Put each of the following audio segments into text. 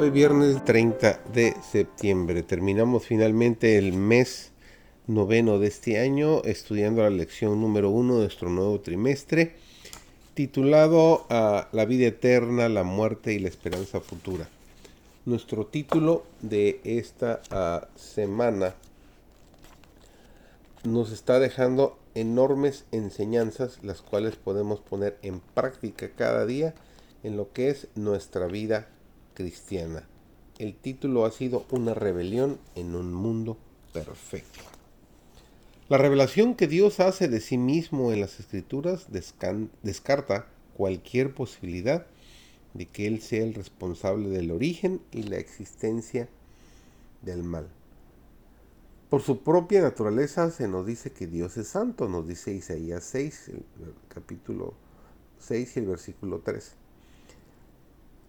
Hoy viernes 30 de septiembre terminamos finalmente el mes noveno de este año estudiando la lección número uno de nuestro nuevo trimestre titulado La vida eterna, la muerte y la esperanza futura. Nuestro título de esta ah, semana nos está dejando enormes enseñanzas las cuales podemos poner en práctica cada día en lo que es nuestra vida cristiana. El título ha sido Una rebelión en un mundo perfecto. La revelación que Dios hace de sí mismo en las escrituras descarta cualquier posibilidad de que Él sea el responsable del origen y la existencia del mal. Por su propia naturaleza se nos dice que Dios es santo, nos dice Isaías 6, el capítulo 6 y el versículo 3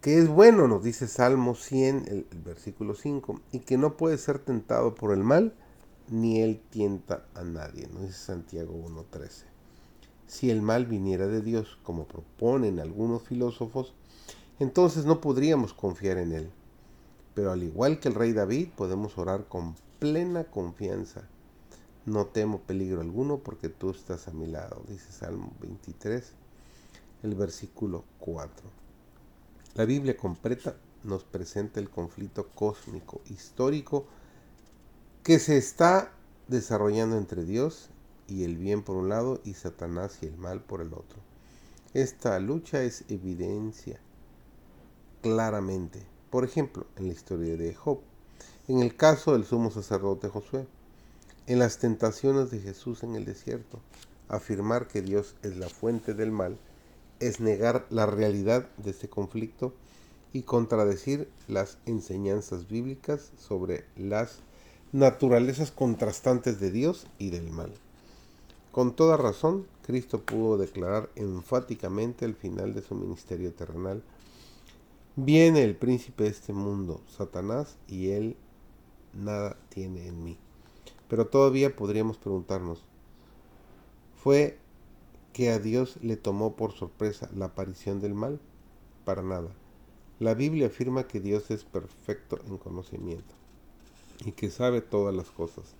que es bueno, nos dice Salmo 100, el, versículo 5, y que no puede ser tentado por el mal, ni él tienta a nadie, nos dice Santiago 1.13. Si el mal viniera de Dios, como proponen algunos filósofos, entonces no podríamos confiar en él. Pero al igual que el rey David, podemos orar con plena confianza. No temo peligro alguno porque tú estás a mi lado, dice Salmo 23, el versículo 4. La Biblia completa nos presenta el conflicto cósmico histórico que se está desarrollando entre Dios y el bien por un lado y Satanás y el mal por el otro. Esta lucha es evidencia claramente, por ejemplo, en la historia de Job, en el caso del sumo sacerdote Josué, en las tentaciones de Jesús en el desierto, afirmar que Dios es la fuente del mal es negar la realidad de este conflicto y contradecir las enseñanzas bíblicas sobre las naturalezas contrastantes de Dios y del mal. Con toda razón, Cristo pudo declarar enfáticamente al final de su ministerio terrenal, viene el príncipe de este mundo, Satanás, y él nada tiene en mí. Pero todavía podríamos preguntarnos, ¿fue que a Dios le tomó por sorpresa la aparición del mal? Para nada. La Biblia afirma que Dios es perfecto en conocimiento y que sabe todas las cosas.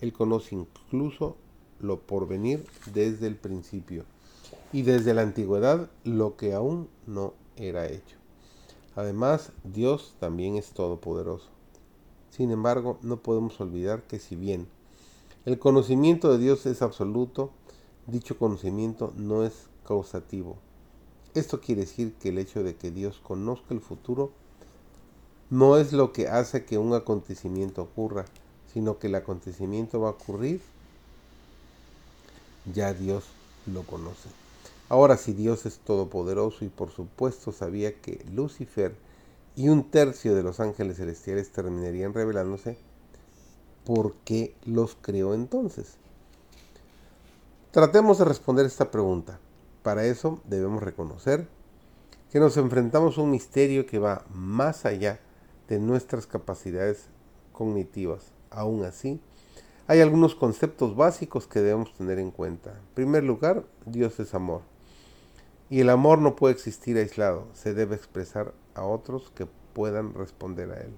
Él conoce incluso lo por venir desde el principio y desde la antigüedad lo que aún no era hecho. Además, Dios también es todopoderoso. Sin embargo, no podemos olvidar que si bien el conocimiento de Dios es absoluto, dicho conocimiento no es causativo. Esto quiere decir que el hecho de que Dios conozca el futuro no es lo que hace que un acontecimiento ocurra, sino que el acontecimiento va a ocurrir, ya Dios lo conoce. Ahora, si Dios es todopoderoso y por supuesto sabía que Lucifer y un tercio de los ángeles celestiales terminarían revelándose, ¿por qué los creó entonces? Tratemos de responder esta pregunta. Para eso debemos reconocer que nos enfrentamos a un misterio que va más allá de nuestras capacidades cognitivas. Aún así, hay algunos conceptos básicos que debemos tener en cuenta. En primer lugar, Dios es amor. Y el amor no puede existir aislado, se debe expresar a otros que puedan responder a él.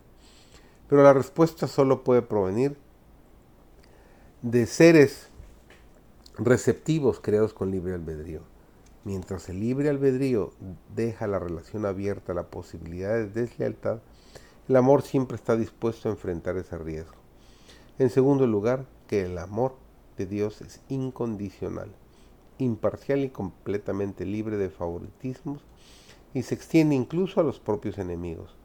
Pero la respuesta solo puede provenir de seres receptivos creados con libre albedrío. Mientras el libre albedrío deja la relación abierta a la posibilidad de deslealtad, el amor siempre está dispuesto a enfrentar ese riesgo. En segundo lugar, que el amor de Dios es incondicional, imparcial y completamente libre de favoritismos y se extiende incluso a los propios enemigos.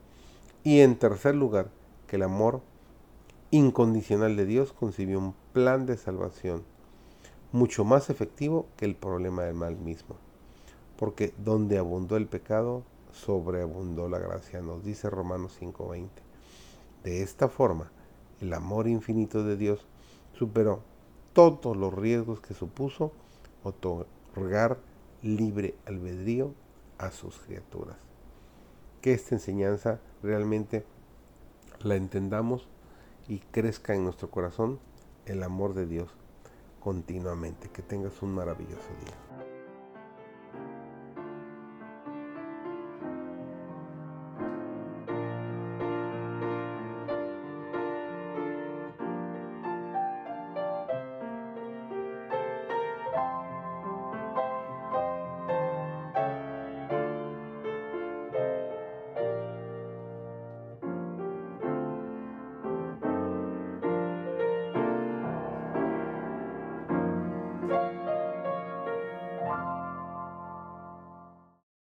Y en tercer lugar, que el amor incondicional de Dios concibió un plan de salvación mucho más efectivo que el problema del mal mismo. Porque donde abundó el pecado, sobreabundó la gracia, nos dice Romanos 5:20. De esta forma, el amor infinito de Dios superó todos los riesgos que supuso otorgar libre albedrío a sus criaturas. Que esta enseñanza realmente la entendamos y crezca en nuestro corazón el amor de Dios continuamente. Que tengas un maravilloso día.